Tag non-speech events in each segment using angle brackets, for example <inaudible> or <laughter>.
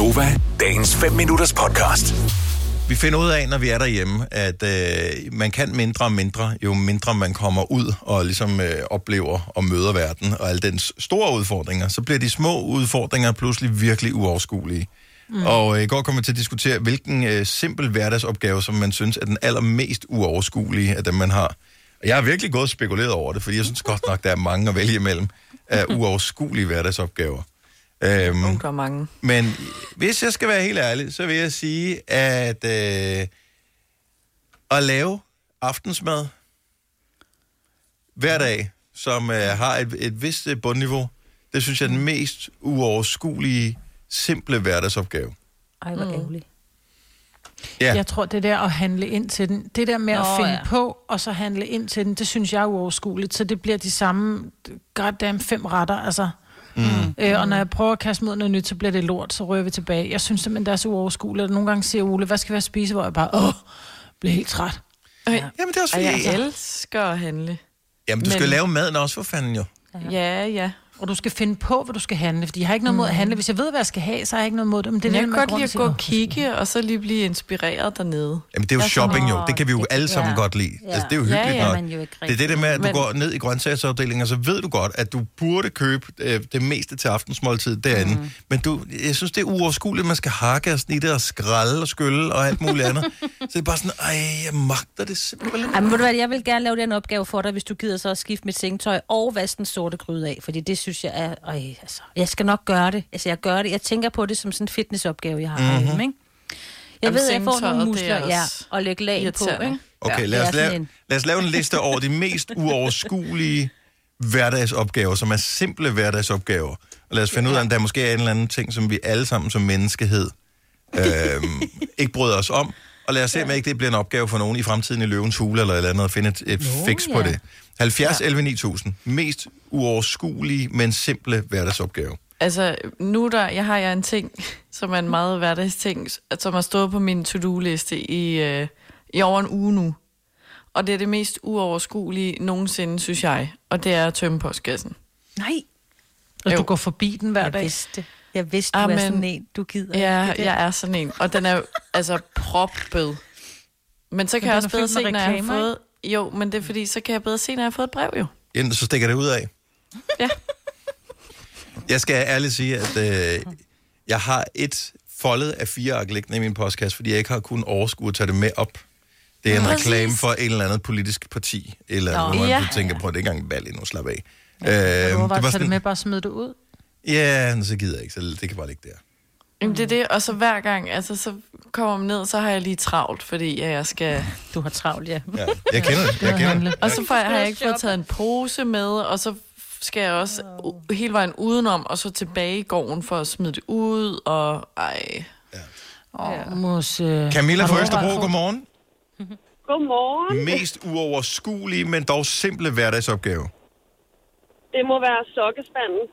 Gonova, dagens 5 minutters podcast. Vi finder ud af, når vi er derhjemme, at øh, man kan mindre og mindre, jo mindre man kommer ud og ligesom øh, oplever og møder verden og alle dens store udfordringer, så bliver de små udfordringer pludselig virkelig uoverskuelige. Mm. Og øh, i går kom vi til at diskutere, hvilken øh, simpel hverdagsopgave, som man synes er den allermest uoverskuelige af dem, man har. Og jeg har virkelig gået og spekuleret over det, fordi jeg synes godt nok, der er mange at vælge imellem af <laughs> uoverskuelige hverdagsopgaver. Øhm, Uh, der er mange. men hvis jeg skal være helt ærlig, så vil jeg sige, at øh, at lave aftensmad hver dag, som øh, har et, et vist øh, bundniveau, det synes jeg er den mest uoverskuelige, simple hverdagsopgave. Ej, hvor ærgerligt. Ja, Jeg tror, det der at handle ind til den, det der med Nå, at finde ja. på, og så handle ind til den, det synes jeg er uoverskueligt. Så det bliver de samme, goddamn fem retter, altså. Mm. Øh, og når jeg prøver at kaste mod noget nyt, så bliver det lort, så rører vi tilbage. Jeg synes simpelthen, det er så uoverskueligt. Og nogle gange siger Ole, hvad skal vi spise? Hvor jeg bare, åh, bliver helt træt. Okay. Jamen, det er også Og fordi... jeg elsker at handle. Jamen, du skal Men- lave maden også, for fanden jo. Ja, ja. Og du skal finde på, hvad du skal handle, fordi jeg har ikke noget mod at handle. Hvis jeg ved, hvad jeg skal have, så har jeg ikke noget mod det. Men det er jeg kan godt lide at gå og kigge, og så lige blive inspireret dernede. Jamen, det er jo Jeg er shopping jo. Det kan vi jo alle sammen ja. godt lide. Ja. Altså, det er jo Ja, hyggeligt ja, nok. man jo ikke Det er det der med, at du Men- går ned i grøntsagsafdelingen, og så ved du godt, at du burde købe øh, det meste til aftensmåltid derinde. Mm. Men du, jeg synes, det er uoverskueligt, at man skal hakke og snitte og skralde og skylle og alt muligt andet. <laughs> så det er bare sådan, ej, jeg magter det simpelthen. Ej, men ved du hvad, jeg vil gerne lave den opgave for dig, hvis du gider så at skifte mit sengetøj og vaske den sorte gryde af, fordi det synes jeg er... Øj, altså, jeg skal nok gøre det. Altså, jeg gør det. Jeg tænker på det som sådan en fitnessopgave, jeg har mm-hmm. herhjemme, ikke? Jeg Jamen, ved, at jeg får nogle er muskler, ja, og lægge lag på, ikke? Okay, lad, os lave, en- lad os lave en liste over de mest uoverskuelige hverdagsopgaver, som er simple hverdagsopgaver. Og lad os finde ud af, om der måske er en eller anden ting, som vi alle sammen som menneskehed øhm, <laughs> ikke bryder os om. Og lad os se, om ikke det bliver en opgave for nogen i fremtiden i løvens hule eller et eller andet, at finde et, et Nå, fix på det. 70 11 9000. Mest uoverskuelige, men simple hverdagsopgave. Altså, nu der, jeg har jeg en ting, som er en meget hverdagsting, som har stået på min to-do-liste i, øh, i over en uge nu. Og det er det mest uoverskuelige nogensinde, synes jeg. Og det er at tømme postkassen. Nej, Og Jo. du går forbi den hver jeg dag. vidste. Jeg vidste, du Ah, er men- sådan en, du gider. Ja, ikke det. jeg er sådan en. Og den er jo altså <laughs> proppet. Men så kan den jeg også bedre se, når jeg har fået... Jo, men det er fordi, så kan jeg bedre se, når jeg har fået et brev jo. Enten så stikker det ud af. Ja. Jeg skal ærligt sige, at øh, jeg har et foldet af fire ark liggende i min postkasse, fordi jeg ikke har kunnet overskue at tage det med op. Det er en Præcis. reklame for et eller andet politisk parti, eller Nå, man ja. tænker på, at det er ikke engang valg endnu, slap af. Ja, Øh, du det var var bare tage det med, bare smide det ud. ja, men så gider jeg ikke, så det kan bare ligge der. Jamen, det er det. Og så hver gang, altså, så kommer ned, så har jeg lige travlt, fordi jeg skal... Du har travlt, ja. Ja, jeg kender det, jeg kender det. Og så får jeg, har jeg ikke fået taget en pose med, og så skal jeg også hele vejen udenom, og så tilbage i gården for at smide det ud, og ej... Åh, ja. Mus, øh, Camilla har du fra Østerbro, godmorgen. <laughs> Godmorgen. Mest uoverskuelige, men dog simple hverdagsopgave. Det må være sokkespanden.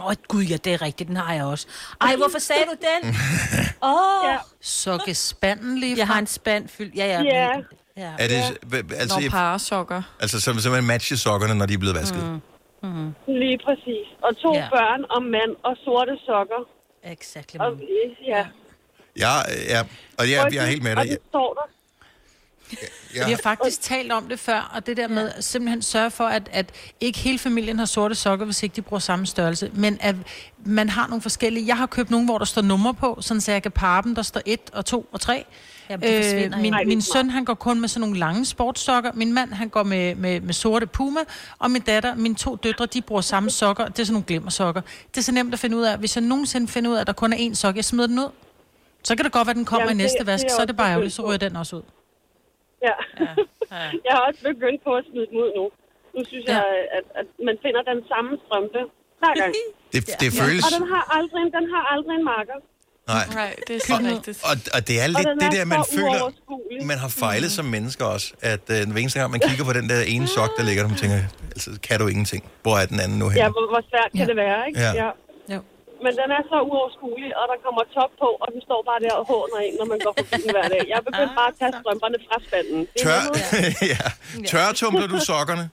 Åh, oh, gud, ja, det er rigtigt, den har jeg også. Ej, hvorfor sagde du den? <laughs> Åh, oh, Ja. Sukke spanden lige jeg har en spand fyldt. Ja, ja. Ja. men- ja. Er det, altså, Når jeg- parasokker. altså så, så man matcher sokkerne, når de er blevet vasket? Mm. Lige præcis. Og to Ja. ja. børn og mand og sorte sokker. Exakt. Og, ja. Ja, ja, og jeg, jeg er helt med Og dig. det står der. Jeg, Vi har faktisk talt om det før, og det der med at simpelthen sørge for, at, at ikke hele familien har sorte sokker, hvis ikke de bruger samme størrelse, men at man har nogle forskellige. Jeg har købt nogle, hvor der står numre på, sådan så jeg kan parre dem. Der står 1 og 2 og 3. Jamen, det Øh, min, det er min smart. søn, han går kun med sådan nogle lange sportssokker. Min mand, han går med, med, med sorte Puma. Og min datter, mine to døtre, de bruger samme sokker. Det er sådan nogle glimmersokker. Det er så nemt at finde ud af. Hvis jeg nogensinde finder ud af, at der kun er én sok, jeg smider den ud. Så kan det godt være, at den kommer Jamen, i det- næste vask. det Så er det bare ærgerligt, så ryger den også ud. Ja. <laughs> jeg har også begyndt på at smide dem ud nu. Nu synes Ja. jeg, at, at man finder den samme strømpe hver gang. <laughs> det, det føles... Og den har aldrig, den har aldrig en marker. Nej. Nej, det er så rigtigt. Og, og det er lidt den det er der, man føler, man har fejlet som mennesker også. At øh, hver eneste gang, man kigger på den der ene sok, der ligger der, man tænker, altså, kan du ingenting? Hvor er den anden nu Ja, henne? hvor, hvor svært kan Ja. det være, ikke? Ja. ja. Men den er så uoverskuelig, og der kommer top på, og den står bare der og håner en, når man går forbi den hver dag. Jeg er begyndt bare at tage strømperne fra spanden. Det Tør, <laughs> ja. Tørretumler du sokkerne?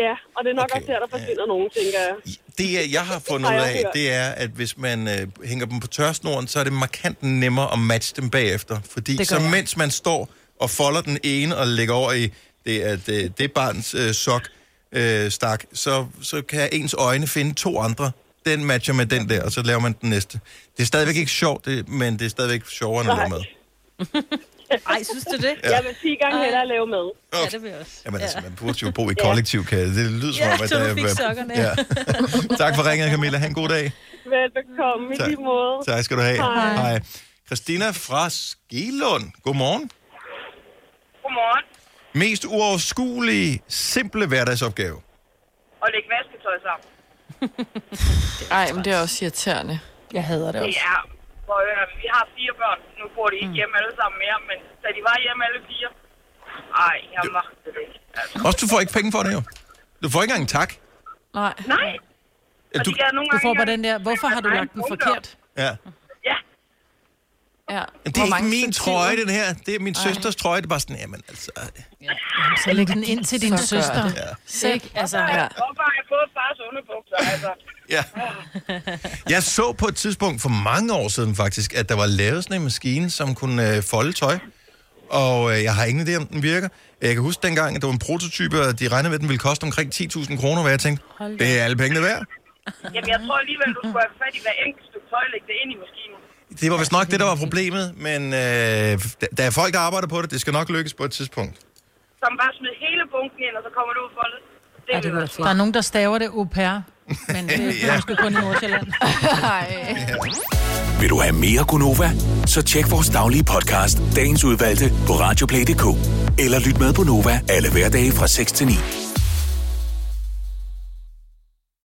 Ja, og det er nok Okay. også der, der forsvinder nogen, tænker jeg. Det, er- jeg har fundet ud af, det er, at hvis man øh, hænger dem på tørsnoren, så er det markant nemmere at matche dem bagefter. Fordi Det så jeg. mens man står og folder den ene og lægger over i det, at, øh, det barns øh, sok øh, stak, så, så kan ens øjne finde to andre. Den matcher med den der, og så laver man den næste. Det er stadigvæk ikke sjovt, det, men det er stadigvæk sjovere at lave Nej. mad. <laughs> Ej, synes du det? Ja. Jeg vil 10 gange hellere lave med. Ja, det vil jeg også. Jamen altså, man burde jo bo i <laughs> kollektiv, kan det lyder som Ja, om, at så du der fik sokkerne. Ja. <laughs> tak for ringet, Camilla. Ha' en god dag. Velbekomme i Tak. lige måde. Tak skal du have. Hej. Hej. Christina fra Skelund. Godmorgen. Godmorgen. Mest uoverskuelige, simple hverdagsopgave. Og lægge vasketøj sammen. <laughs> Ej, men det er også irriterende. Jeg hader det Det også. er... For, øh, vi har fire børn. Nu bor de ikke hjemme alle sammen mere, men da de var hjemme alle fire... Ej, jeg magte det ikke. Altså. Også du får ikke penge for det jo. Du får ikke engang en tak. Nej. Nej. Ja, Og du, Du får bare den der, hvorfor har du lagt den forkert? ja. Ja. Ja. Det er ikke min trøje, den her. Det er min søsters trøje. Det er bare sådan, jamen altså... Så læg den ind til din Så søster. Ja. Ikke? Altså, Ja. Hvorfor har jeg fået fars underbukser? Altså, Ja. Jeg så på et tidspunkt for mange år siden faktisk, at der var lavet sådan en maskine, som kunne øh, folde tøj. Og øh, jeg har ingen idé om den virker. Jeg kan huske dengang, at det var en prototype, og de regnede med, at den ville koste omkring 10.000 kroner, hvad jeg tænkte, det er alle pengene værd. jamen, jeg tror alligevel, du skulle have fat i hver enkelt stykke tøj, lægge det ind i maskinen. Det var vist nok det, der var problemet, men øh, der- er folk, der arbejder på det. Det skal nok lykkes på et tidspunkt. Som bare smid hele bunken ind, og så kommer det ud foldet. Det Ja, det være var der er nogen, der staver det au pair. <laughs> Men det er Ja. måske kun i Nordsjælland. <laughs> Vil du have mere Gunova? Så tjek vores daglige podcast, dagens udvalgte, på radioplay.dk. Eller lyt med på Nova alle hverdage fra 6 til 9.